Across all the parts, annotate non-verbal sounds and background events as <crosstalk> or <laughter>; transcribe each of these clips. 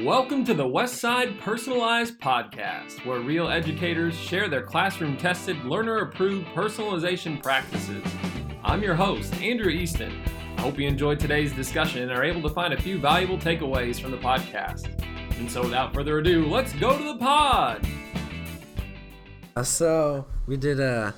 Welcome to the Westside Personalized Podcast, where real educators share their classroom tested, learner approved personalization practices. I'm your host, Andrew Easton. I hope you enjoyed today's discussion and are able to find a few valuable takeaways from the podcast. And so, without further ado, let's go to the pod. Uh, so we did a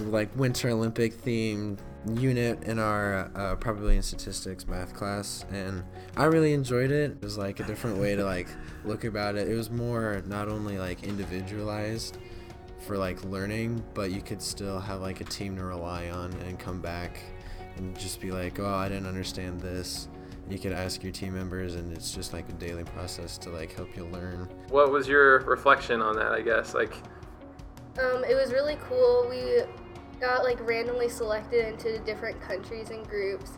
like Winter Olympic themed unit in our uh, probability and statistics math class, and I really enjoyed it. It was like a different way to like <laughs> look about it. It was more not only like individualized for like learning, but you could still have like a team to rely on and come back and just be like, oh, I didn't understand this. You could ask your team members, and it's just like a daily process to like help you learn. What was your reflection on that, I guess? Like, Um, it was really cool. We got like randomly selected into different countries and groups,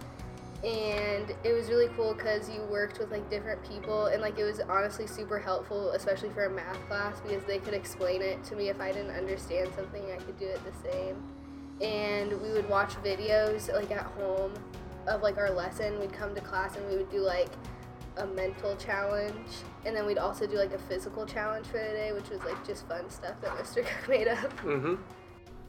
and it was really cool because you worked with like different people, and like it was honestly super helpful, especially for a math class because they could explain it to me if I didn't understand something. I could do it the same, and we would watch videos like at home of like our lesson. We'd come to class and we would do like a mental challenge, and then we'd also do like a physical challenge for the day, which was like just fun stuff that Mr. Cook <laughs> made up. Mm-hmm.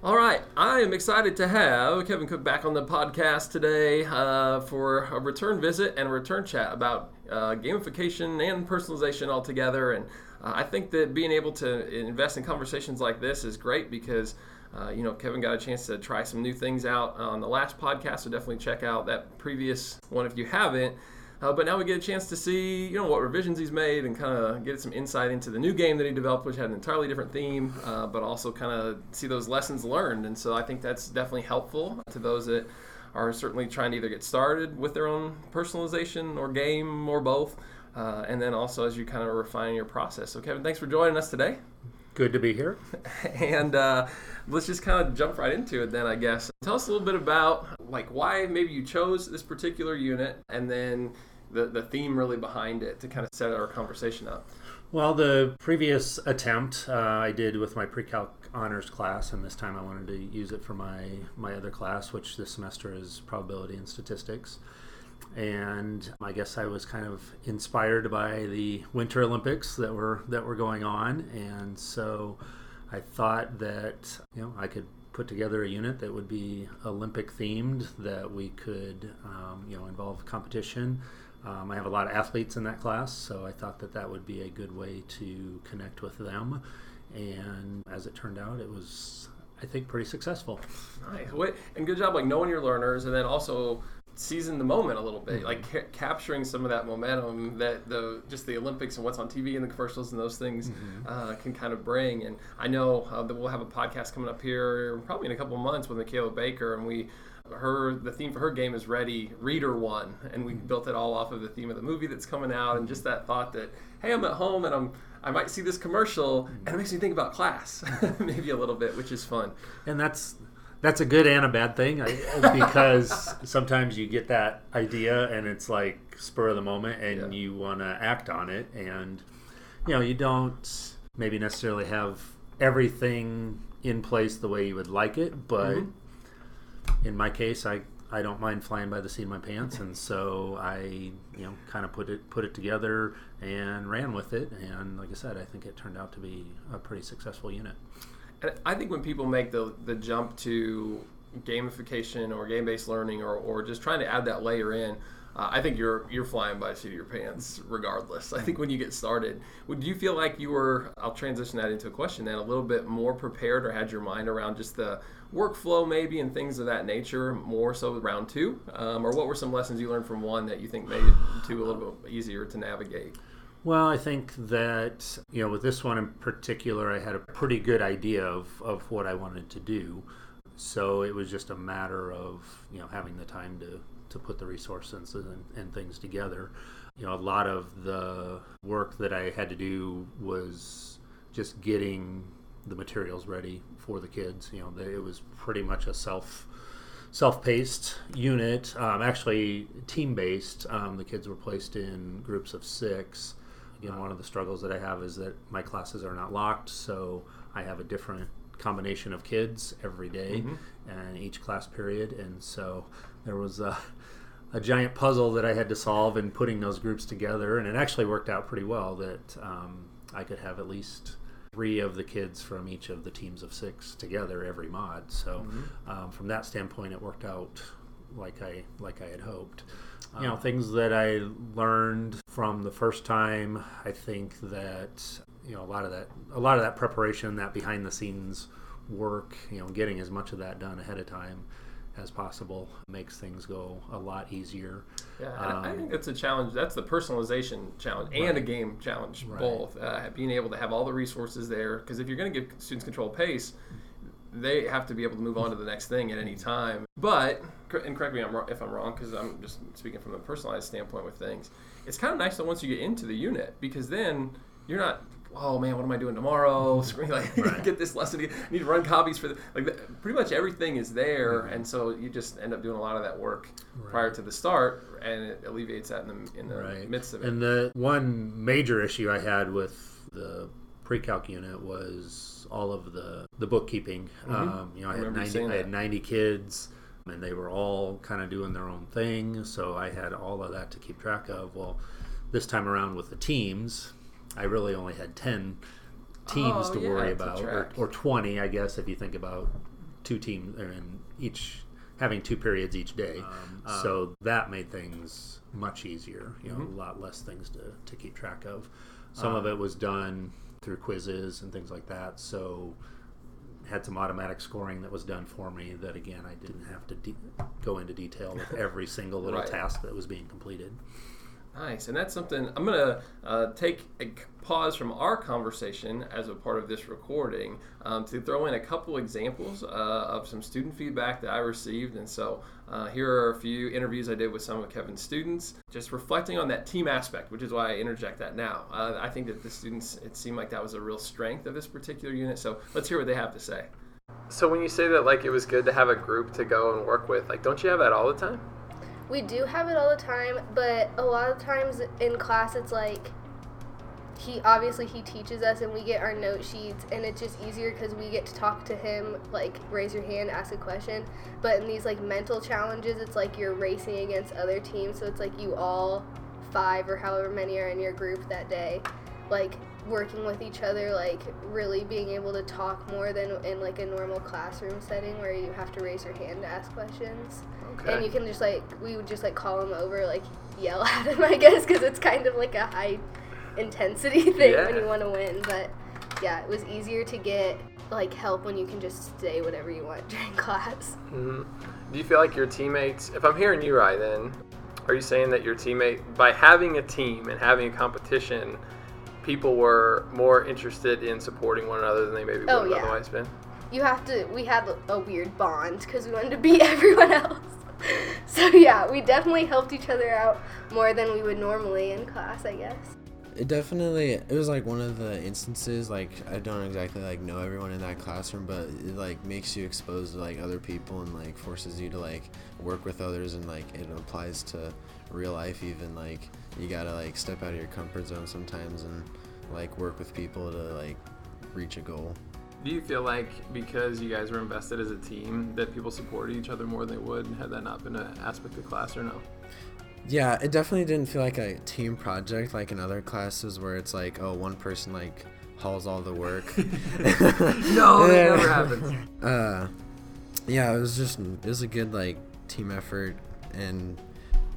All right, I am excited to have Kevin Cook back on the podcast today uh, for a return visit and a return chat about uh, gamification and personalization altogether. And uh, I think that being able to invest in conversations like this is great because. Uh, you know, Kevin got a chance to try some new things out on the last podcast, so definitely check out that previous one if you haven't. Uh, but now we get a chance to see, you know, what revisions he's made and kind of get some insight into the new game that he developed, which had an entirely different theme, uh, but also kind of see those lessons learned. And so I think that's definitely helpful to those that are certainly trying to either get started with their own personalization or game or both. Uh, and then also as you kind of refine your process. So, Kevin, thanks for joining us today. Good to be here. <laughs> and uh, let's just kind of jump right into it then, I guess. Tell us a little bit about like why maybe you chose this particular unit, and then the the theme really behind it to kind of set our conversation up. Well, the previous attempt uh, I did with my pre-calc honors class, and this time I wanted to use it for my my other class, which this semester is probability and statistics. And I guess I was kind of inspired by the Winter Olympics that were that were going on, and so I thought that you know I could put together a unit that would be Olympic themed, that we could um, you know involve competition. Um, I have a lot of athletes in that class, so I thought that that would be a good way to connect with them. And as it turned out, it was I think pretty successful. Nice. Wait, and good job like knowing your learners, and then also seizing the moment a little bit, like ca- capturing some of that momentum that the just the Olympics and what's on TV and the commercials and those things uh, can kind of bring. And I know uh, that we'll have a podcast coming up here probably in a couple of months with Michaela Baker, and we her the theme for her game is ready reader one and we built it all off of the theme of the movie that's coming out and just that thought that hey i'm at home and i'm i might see this commercial and it makes me think about class <laughs> maybe a little bit which is fun And that's that's a good and a bad thing because <laughs> sometimes you get that idea and it's like spur of the moment and Yeah. you want to act on it and you know you don't maybe necessarily have everything in place the way you would like it but Mhm. In my case I I don't mind flying by the seat of my pants and so I you know kind of put it put it together and ran with it. And like I said I think it turned out to be a pretty successful unit. And I think when people make the the jump to gamification or game based learning or, or just trying to add that layer in, uh, I think you're you're flying by the seat of your pants regardless. I think when you get started, would you feel like you were? I'll transition that into a question then. A little bit more prepared or had your mind around just the workflow maybe and things of that nature more so with round two, um, or what were some lessons you learned from one that you think made two a little bit easier to navigate? Well, I think that, you know, with this one in particular, I had a pretty good idea of, of what I wanted to do. So it was just a matter of, you know, having the time to, to put the resources and, and things together. You know, a lot of the work that I had to do was just getting the materials ready for the kids. You know, they, it was pretty much a self self-paced unit um, actually team-based um, the kids were placed in groups of six again one of the struggles that i have is that my classes are not locked so i have a different combination of kids every day and each class period and so there was a a giant puzzle that I had to solve in putting those groups together, and it actually worked out pretty well. That um, I could have at least three of the kids from each of the teams of six together every mod. So Mm-hmm. um, from that standpoint, it worked out like I like I had hoped. You Uh, know, things that I learned from the first time. I think that you know a lot of that a lot of that preparation, that behind the scenes work, you know, getting as much of that done ahead of time as possible makes things go a lot easier. Yeah, and I Um, think that's a challenge. That's the personalization challenge and a game challenge, Right. both. Uh, being able to have all the resources there, because if you're going to give students control of pace, they have to be able to move on to the next thing at any time. But, and correct me if I'm wrong, because I'm just speaking from a personalized standpoint with things. It's kind of nice that once you get into the unit, because then you're not. Oh man, what am I doing tomorrow? <laughs> Screen like Right. get this lesson. I need to run copies for the, like the, pretty much everything is there, and so you just end up doing a lot of that work prior to the start, and it alleviates that in the in the right midst of it. And the one major issue I had with the pre-calc unit was all of the the bookkeeping. Um, you know, I, had Mm-hmm. you 90 I had 90 kids and they were all kind of doing their own thing, so I had all of that to keep track of. Well, this time around with the teams, I really only had 10 teams Oh, to yeah, worry about or, or 20, I guess if you think about two teams and each having two periods each day. Um, so that made things much easier. You know, Mm-hmm. a lot less things to, to keep track of. Some Um, of it was done through quizzes and things like that. So had some automatic scoring that was done for me. That again, I didn't have to de- go into detail with <laughs> every single little Right. task that was being completed. Nice, and that's something I'm gonna uh, take a pause from our conversation as a part of this recording um, to throw in a couple examples uh, of some student feedback that I received. And so uh, here are a few interviews I did with some of Kevin's students, just reflecting on that team aspect, which is why I interject that now. Uh, I think that the students, it seemed like that was a real strength of this particular unit. So let's hear what they have to say. So when you say that, like it was good to have a group to go and work with, like don't you have that all the time? We do have it all the time, but a lot of times in class it's like he obviously he teaches us and we get our note sheets and it's just easier because we get to talk to him like raise your hand ask a question. But in these like mental challenges it's like you're racing against other teams so it's like you all five or however many are in your group that day like working with each other like really being able to talk more than in like a normal classroom setting where you have to raise your hand to ask questions and you can just like we would just like call him over like yell <laughs> at him i guess because it's kind of like a high intensity <laughs> thing when you want to win. But yeah it was easier to get like help when you can just say whatever you want <laughs> during class. Hmm Do you feel like your teammates, if I'm hearing you right, then are you saying that your teammate, by having a team and having a competition, people were more interested in supporting one another than they maybe would Oh, have yeah. otherwise been? you have to we had a weird bond because we wanted to beat everyone else <laughs> so yeah we definitely helped each other out more than we would normally in class i guess It definitely it was like one of the instances like I don't exactly like know everyone in that classroom, but it like makes you exposed to like other people and like forces you to like work with others and like it applies to real life even like you gotta like step out of your comfort zone sometimes and like work with people to like reach a goal. Do you feel like because you guys were invested as a team that people supported each other more than they would had that not been an aspect of class or no? Yeah, it definitely didn't feel like a team project like in other classes where it's like, oh, one person like hauls all the work. <laughs> No, that <laughs> never happens. Uh, yeah, it was just it was a good like team effort, and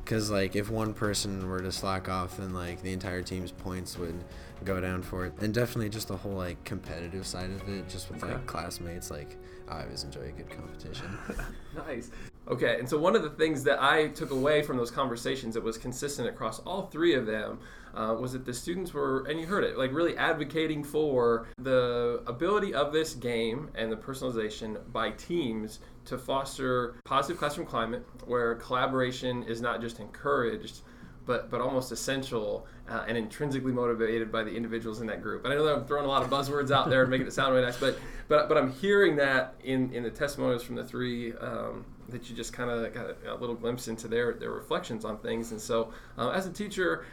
because like if one person were to slack off, then like the entire team's points would go down for it, and definitely just the whole like competitive side of it, just with Okay. like classmates. Like I always enjoy a good competition. <laughs> Nice. Okay, and so one of the things that I took away from those conversations that was consistent across all three of them uh, was that the students were, and you heard it, like really advocating for the ability of this game and the personalization by teams to foster positive classroom climate where collaboration is not just encouraged. But, but almost essential uh, and intrinsically motivated by the individuals in that group. And I know that I'm throwing a lot of buzzwords out there and making it sound really nice, but but but I'm hearing that in in the testimonials from the three um, that you just kind of got a, a little glimpse into their their reflections on things. And so, uh, as a teacher,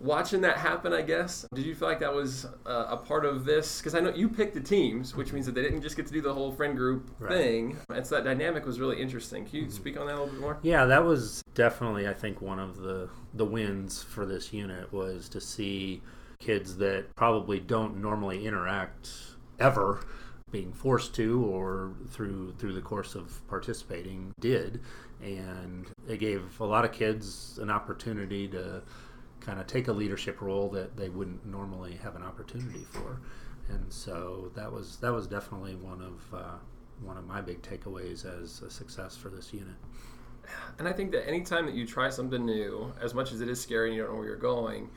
watching that happen, I guess, did you feel like that was uh, a part of this? Because I know you picked the teams, which means that they didn't just get to do the whole friend group Right. thing. And so that dynamic was really interesting. Can you Mm-hmm. speak on that a little bit more? Yeah, that was definitely I think one of the the wins for this unit was to see kids that probably don't normally interact ever being forced to or through through the course of participating did and it gave a lot of kids an opportunity to kind of take a leadership role that they wouldn't normally have an opportunity for. And so that was that was definitely one of uh, one of my big takeaways as a success for this unit. And I think that anytime that you try something new, as much as it is scary and you don't know where you're going,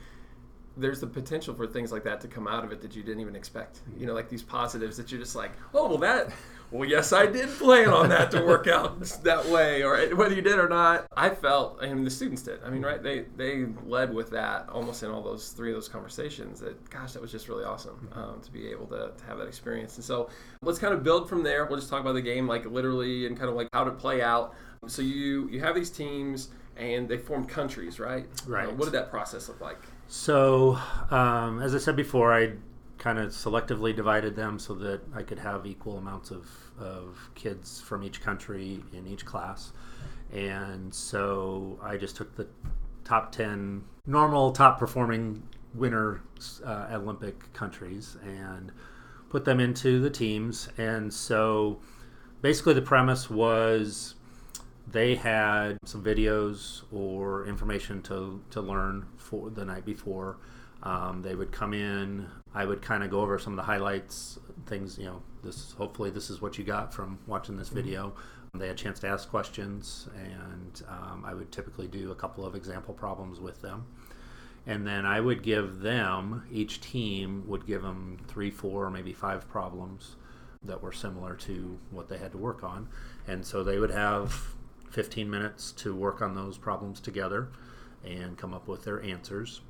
there's the potential for things like that to come out of it that you didn't even expect. You know, like these positives that you're just like, oh, well, that, well, yes, I did plan on that to work out that way, or whether you did or not. I felt, I mean, the students did. I mean, right? They they led with that almost in all those three of those conversations. That gosh, that was just really awesome um, to be able to, to have that experience. And so let's kind of build from there. We'll just talk about the game, like literally, and kind of like how to play out. So you you have these teams. And they formed countries, right? Right. Uh, what did that process look like? So, um, as I said before, I kind of selectively divided them so that I could have equal amounts of, of kids from each country in each class. And so I just took the top 10 normal, top performing winner uh, Olympic countries and put them into the teams. And so basically, the premise was they had some videos or information to, to learn for the night before. Um, they would come in. I would kind of go over some of the highlights, things you know. This hopefully this is what you got from watching this video. They had a chance to ask questions, and um, I would typically do a couple of example problems with them. And then I would give them each team would give them three, four, or maybe five problems that were similar to what they had to work on, and so they would have 15 minutes to work on those problems together and come up with their answers.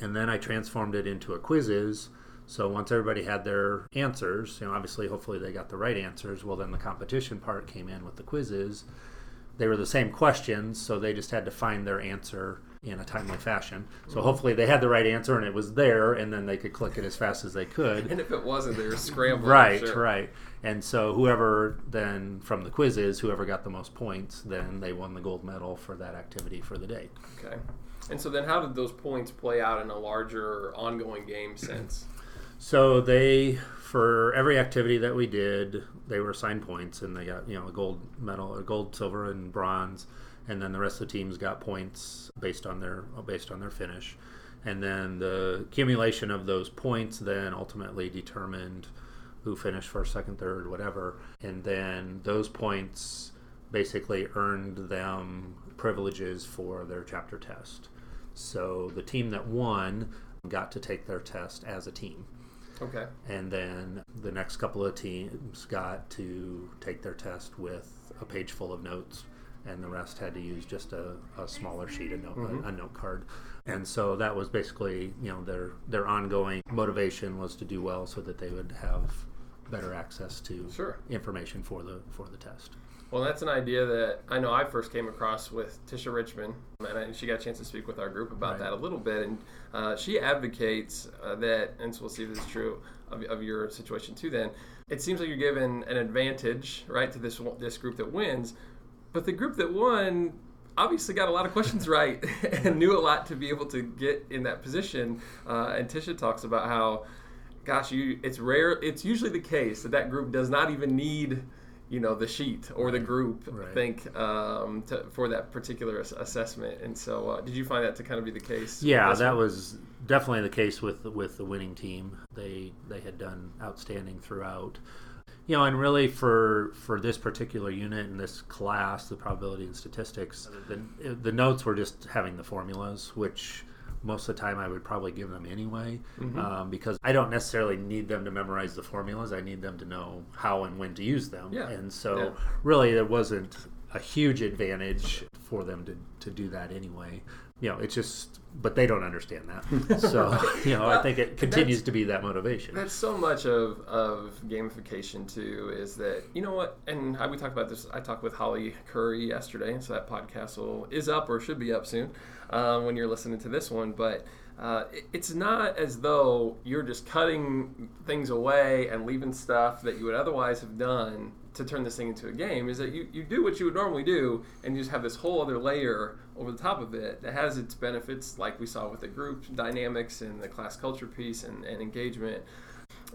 And then I transformed it into a quizzes. So once everybody had their answers, you know, obviously, hopefully they got the right answers. Well, then the competition part came in with the quizzes. They were the same questions, so they just had to find their answer in a timely fashion. So hopefully they had the right answer and it was there, and then they could click it as fast as they could. <laughs> And if it wasn't, they were scrambling. Right, sure. right. And so whoever then from the quizzes, whoever got the most points, then they won the gold medal for that activity for the day. Okay. And so then, how did those points play out in a larger, ongoing game sense? So they, for every activity that we did, they were assigned points, and they got you know a gold medal, a gold, silver, and bronze, and then the rest of the teams got points based on their based on their finish, and then the accumulation of those points then ultimately determined who finished first, second, third, whatever, and then those points basically earned them privileges for their chapter test. So the team that won got to take their test as a team Okay. and then the next couple of teams got to take their test with a page full of notes and the rest had to use just a, a smaller sheet of note, mm-hmm. a, a note card and so that was basically you know their their ongoing motivation was to do well so that they would have better access to Sure. information for the for the test Well, that's an idea that I know I first came across with Tisha Richmond, and I, she got a chance to speak with our group about Right. that a little bit. And uh, she advocates uh, that, and so we'll see if this is true of, of your situation too. Then it seems like you're given an advantage, right, to this this group that wins, but the group that won obviously got a lot of questions <laughs> right and knew a lot to be able to get in that position. Uh, and Tisha talks about how gosh, you it's rare. It's usually the case that that group does not even need, you know, the sheet or the group Right. think um, to, for that particular ass- assessment. And so, uh, did you find that to kind of be the case? Yeah, that one? was definitely the case with with the winning team. They they had done outstanding throughout. You know, and really for for this particular unit and this class, the probability and statistics, the the notes were just having the formulas, which most of the time I would probably give them anyway, Mm-hmm. um, because I don't necessarily need them to memorize the formulas. I need them to know how and when to use them. Yeah. And so, Yeah. really, there wasn't a huge advantage for them to, to do that anyway you know, it's just, but they don't understand that. <laughs> So, you know, I think it continues to be that motivation. That's so much of, of gamification too. Is that you know what? And I, we talked about this. I talked with Holly Curry yesterday, so that podcast will is up or should be up soon um, when you're listening to this one. But uh, it's not as though you're just cutting things away and leaving stuff that you would otherwise have done to turn this thing into a game is that you, you do what you would normally do and you just have this whole other layer over the top of it that has its benefits like we saw with the group dynamics and the class culture piece and, and engagement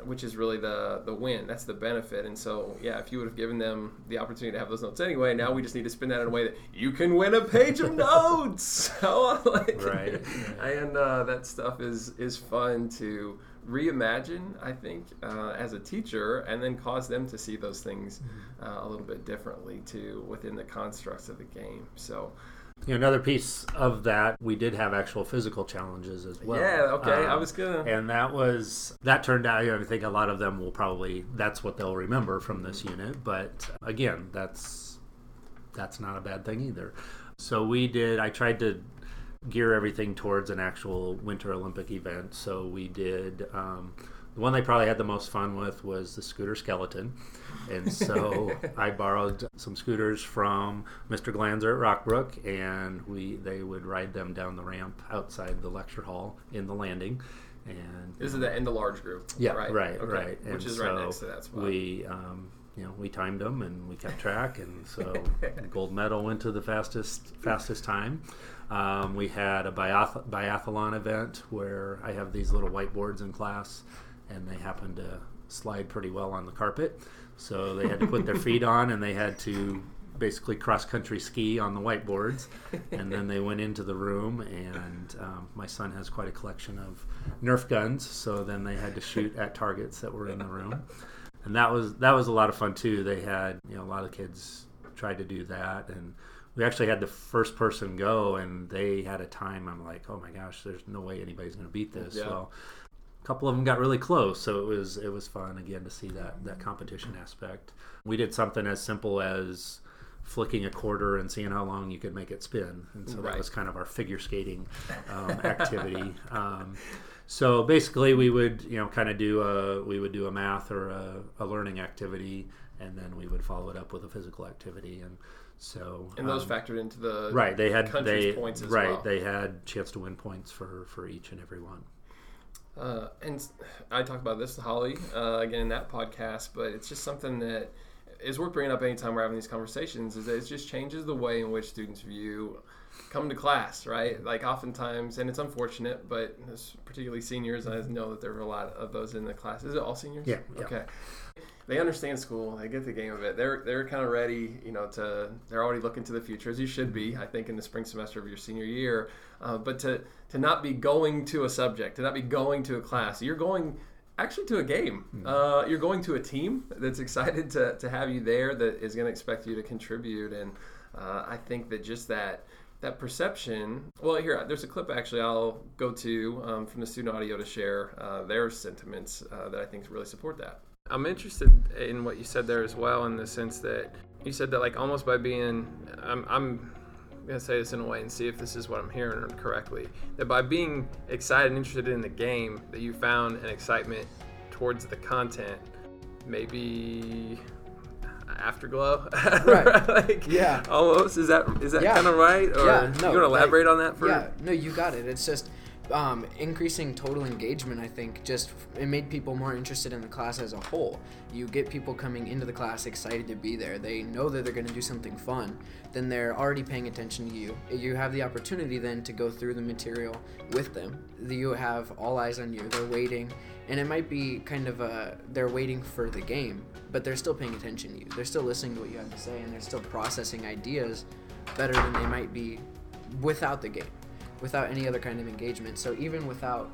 which is really the the win. That's the benefit. And so yeah if you would have given them the opportunity to have those notes anyway now we just need to spin that in a way that you can win a page of <laughs> notes. <laughs> So like, Right. and uh, that stuff is is fun to reimagine i think uh, as a teacher and then cause them to see those things uh, a little bit differently too within the constructs of the game. So another piece of that, we did have actual physical challenges as well. yeah okay i Um, was gonna and that was that turned out you know, i think a lot of them will probably that's what they'll remember from this unit but again that's that's not a bad thing either so we did i tried to gear everything towards an actual winter olympic event so we did um, the one they probably had the most fun with was the scooter skeleton and so <laughs> i borrowed some scooters from mr glanzer at rockbrook and we they would ride them down the ramp outside the lecture hall in the landing and this is the in the large group yeah, right right, Okay. right. which And is right so next to that spot We, um, you know, we timed them and we kept track, and <laughs> so the gold medal went to the fastest fastest time. Um, we had a biath- biathlon event where I have these little whiteboards in class, and they happened to slide pretty well on the carpet. So they had to put their feet on, and they had to basically cross country ski on the whiteboards. And then they went into the room, and um, my son has quite a collection of Nerf guns. So then they had to shoot at targets that were in the room, and that was that was a lot of fun too. They had you know a lot of kids tried to do that, and we actually had the first person go, and they had a time. I'm like, oh my gosh, there's no way anybody's going to beat this. Yeah. Well, a couple of them got really close, so it was it was fun again to see that that competition aspect. We did something as simple as flicking a quarter and seeing how long you could make it spin, and so Right. that was kind of our figure skating um, activity. <laughs> Um, so basically, we would you know kind of do a we would do a math or a, a learning activity, and then we would follow it up with a physical activity, and so and those um, factored into the right they had they points as right well. they had chance to win points for for each and every one. Uh, and I talked about this Holly uh, again in that podcast, but it's just something that is worth bringing up anytime we're having these conversations. Is that it just changes the way in which students view coming to class, right? Like oftentimes, and it's unfortunate, but particularly seniors, I know that there are a lot of those in the class. Is it all seniors? Yeah, yeah. Okay. They understand school. They get the game of it. They're they're kind of ready, you know. To they're already looking to the future, as you should be. I think in the spring semester of your senior year, uh, but to to not be going to a subject, to not be going to a class, you're going actually to a game. Uh, you're going to a team that's excited to, to have you there, that is going to expect you to contribute, and uh, I think that just that that perception. Well, here there's a clip actually I'll go to um, from the student audio to share uh, their sentiments uh, that I think really support that. I'm interested in what you said there as well, in the sense that you said that like almost by being, I'm, I'm gonna say this in a way and see if this is what I'm hearing correctly. That by being excited and interested in the game, that you found an excitement towards the content, maybe afterglow. <laughs> Right. like, Yeah. Almost. Is that is that Yeah. kind of right? Or Yeah, you want to like- elaborate on that for? yeah, no, you got it. It's just um, increasing total engagement. I think just it made people more interested in the class as a whole. You get people coming into the class excited to be there. They know that they're going to do something fun. Then they're already paying attention to you. You have the opportunity then to go through the material with them. You have all eyes on you. They're waiting, and it might be kind of a they're waiting for the game, but they're still paying attention to you. They're still listening to what you have to say, and they're still processing ideas better than they might be without the game without any other kind of engagement so even without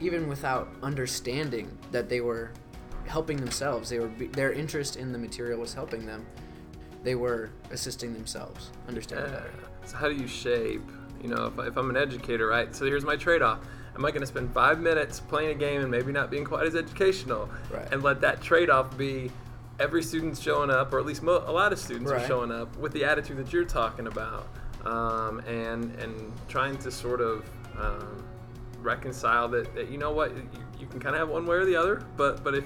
even without understanding that they were helping themselves they were their interest in the material was helping them they were assisting themselves understanding Yeah. So how do you shape? You know, if, if I'm an educator, right? So here's my trade-off. Am I going to spend five minutes playing a game and maybe not being quite as educational, Right. and let that trade-off be every student's showing up, or at least mo- a lot of students are showing up with the attitude that you're talking about, um, and and trying to sort of um, reconcile that, that you know what you, you can kind of have one way or the other, but but if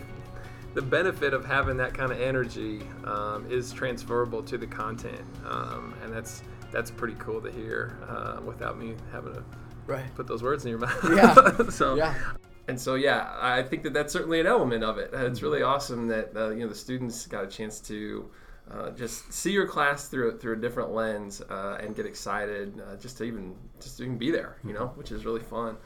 the benefit of having that kind of energy um, is transferable to the content, um, and that's that's pretty cool to hear uh, without me having to Right. put those words in your <laughs> mouth. Yeah. <laughs> so Yeah. and so yeah, I think that that's certainly an element of it. It's really awesome that uh, you know the students got a chance to. Uh, just see your class through a- through a different lens uh, and get excited uh, just to even just to even be there, you know, which is really fun.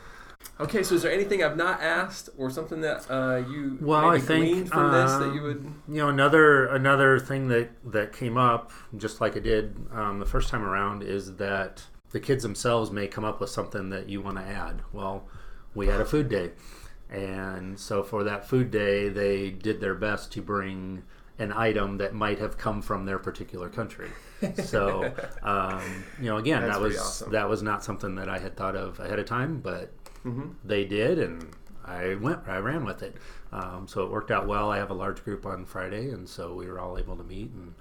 Okay, so is there anything I've not asked or something that uh, you Well, I think, from this that you um, would? You know, another another thing that that came up, just like it did um, the first time around, is that the kids themselves may come up with something that you want to add. Well, we had a food day, and so for that food day, they did their best to bring an item that might have come from their particular country. <laughs> So, um, you know, again, That's that was awesome. that was not something that I had thought of ahead of time, but Mm-hmm. they did, and I went, I ran with it. Um, so it worked out well. I have a large group on Friday, and so we were all able to meet, and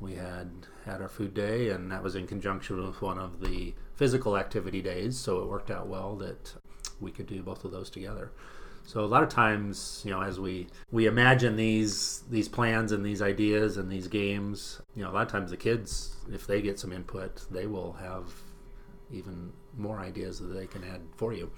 we had had our food day, and that was in conjunction with one of the physical activity days. So it worked out well that we could do both of those together. So a lot of times, you know, as we we imagine these these plans and these ideas and these games, you know, a lot of times the kids, if they get some input, they will have even more ideas that they can add for you.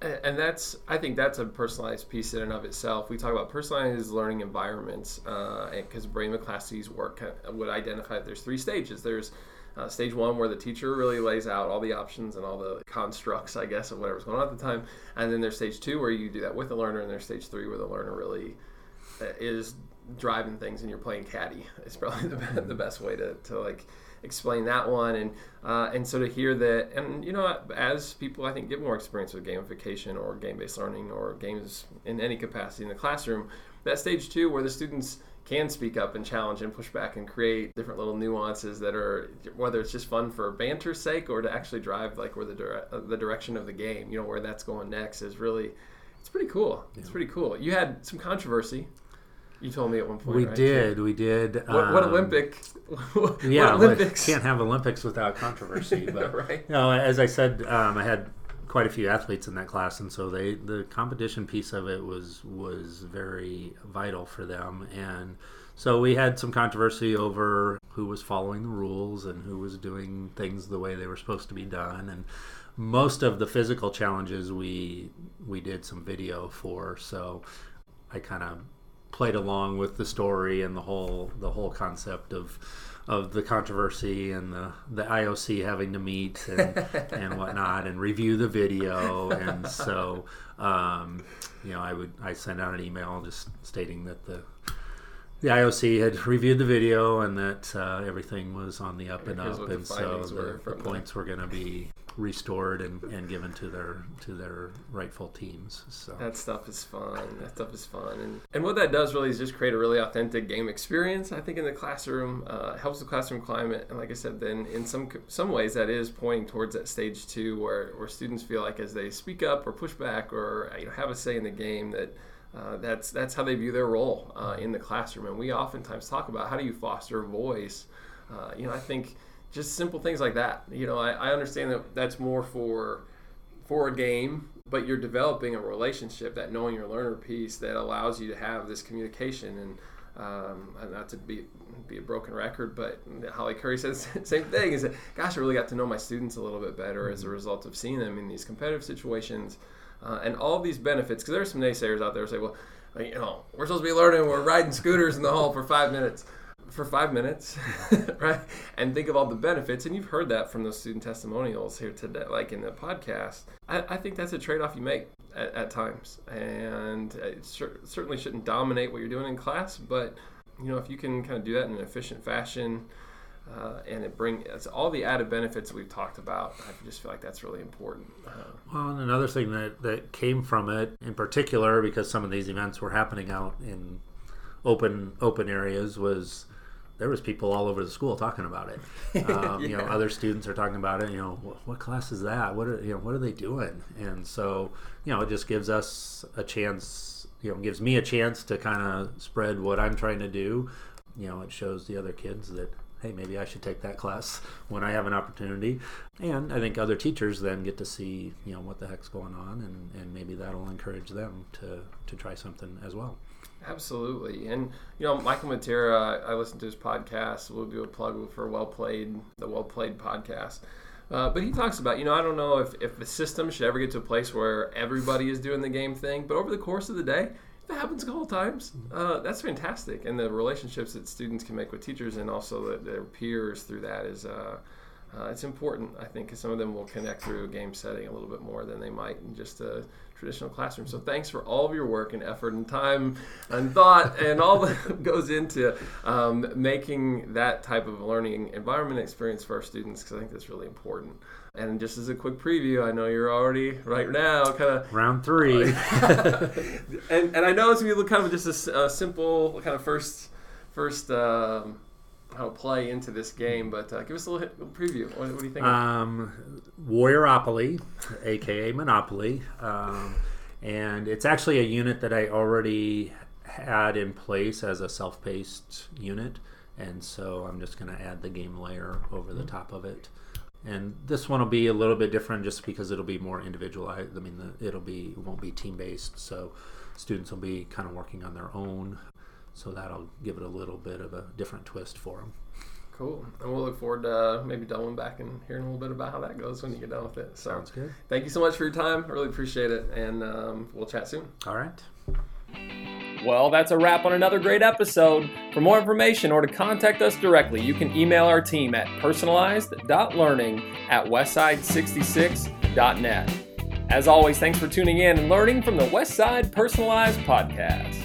And that's, I think that's a personalized piece in and of itself. We talk about personalized learning environments uh, because Bray and McClaskey's work uh, would identify that there's three stages. There's uh, stage one where the teacher really lays out all the options and all the constructs, I guess, of whatever's going on at the time. And then there's stage two where you do that with the learner, and there's stage three where the learner really uh, is driving things and you're playing caddy. <laughs> It's probably the, the best way to, to like explain that one and uh, and so to hear that and you know as people I think get more experience with gamification or game-based learning or games in any capacity in the classroom that stage two where the students can speak up and challenge and push back and create different little nuances that are whether it's just fun for banter's sake or to actually drive like where the dire- the direction of the game you know where that's going next is really it's pretty cool it's pretty cool you had some controversy you told me at one point We right? did, we did. what, what um, Olympic <laughs> what Yeah, Olympics can't have Olympics without controversy. <laughs> But right you know, as I said, um, I had quite a few athletes in that class, and so they the competition piece of it was was very vital for them, and so we had some controversy over who was following the rules and who was doing things the way they were supposed to be done, and most of the physical challenges we we did some video for, so I kind of played along with the story and the whole the whole concept of of the controversy and the, the IOC having to meet and, <laughs> and whatnot and review the video. And so um, you know I would I sent out an email just stating that the the IOC had reviewed the video and that uh, everything was on the up and Here's up. and so the, were the from the- points were going to be restored and, and given to their to their rightful teams so That stuff is fun. That stuff is fun, and and what that does really is just create a really authentic game experience. I think in the classroom uh, helps the classroom climate, and like I said, then in some some ways that is pointing towards that stage two, where where students feel like as they speak up or push back or you know have a say in the game that. Uh, that's that's how they view their role uh, in the classroom, and we oftentimes talk about how do you foster voice. Uh, you know, I think just simple things like that. You know, I, I understand that that's more for for a game, but you're developing a relationship, that knowing your learner piece that allows you to have this communication. And um, not to be be a broken record, but Holly Curry says the <laughs> same thing. Is that gosh, I really got to know my students a little bit better as a result of seeing them in these competitive situations, uh, and all these benefits. Because there are some naysayers out there who say, well, you know, we're supposed to be learning, we're riding scooters in the hall for five minutes for five minutes, <laughs> right? And think of all the benefits. And you've heard that from those student testimonials here today, like in the podcast. I, I think that's a trade off you make at, at times. And it cer- certainly shouldn't dominate what you're doing in class. But, you know, if you can kind of do that in an efficient fashion, uh, and it bring it's all the added benefits we've talked about. I just feel like that's really important. Uh, Well, and another thing that, that came from it, in particular, because some of these events were happening out in open open areas, was there was people all over the school talking about it. <laughs> Um, You know, other students are talking about it. You know, what, what class is that? What are you know? What are they doing? And so, you know, it just gives us a chance. You know, gives me a chance to kind of spread what I'm trying to do. You know, it shows the other kids that hey, maybe I should take that class <laughs> when I have an opportunity. And I think other teachers then get to see, you know, what the heck's going on, and, and maybe that'll encourage them to, to try something as well. Absolutely, and you know Michael Matera, I listen to his podcast. We'll do a plug for Well Played, the Well Played podcast. Uh, but he talks about, you know, I don't know if, if the system should ever get to a place where everybody is doing the game thing, but over the course of the day, if that happens a couple times. Uh, that's fantastic, and the relationships that students can make with teachers and also the, their peers through that is uh, uh, it's important. I think because some of them will connect through a game setting a little bit more than they might in just a traditional classroom. So thanks for all of your work and effort and time and thought and all that <laughs> goes into um, making that type of learning environment experience for our students because I think that's really important. And just as a quick preview, I know you're already right now kind of round three, <laughs> and and I know it's gonna be kind of just a, a simple kind of first first. Um, how play into this game, but uh, give us a little, little preview. What, what, do you think? Um, Warrioropoly, aka Monopoly, um, and it's actually a unit that I already had in place as a self-paced unit, and so I'm just going to add the game layer over the top of it. And this one will be a little bit different just because it'll be more individualized. I mean, it'll be it won't be team based, so students will be kind of working on their own so that'll give it a little bit of a different twist for them. Cool. And we'll look forward to uh, maybe doubling back and hearing a little bit about how that goes when you get done with it. So, Sounds good. Thank you so much for your time. I really appreciate it. And um, we'll chat soon. All right. Well, that's a wrap on another great episode. For more information or to contact us directly, you can email our team at personalized.learning at westside66.net. As always, thanks for tuning in and learning from the Westside Personalized Podcast.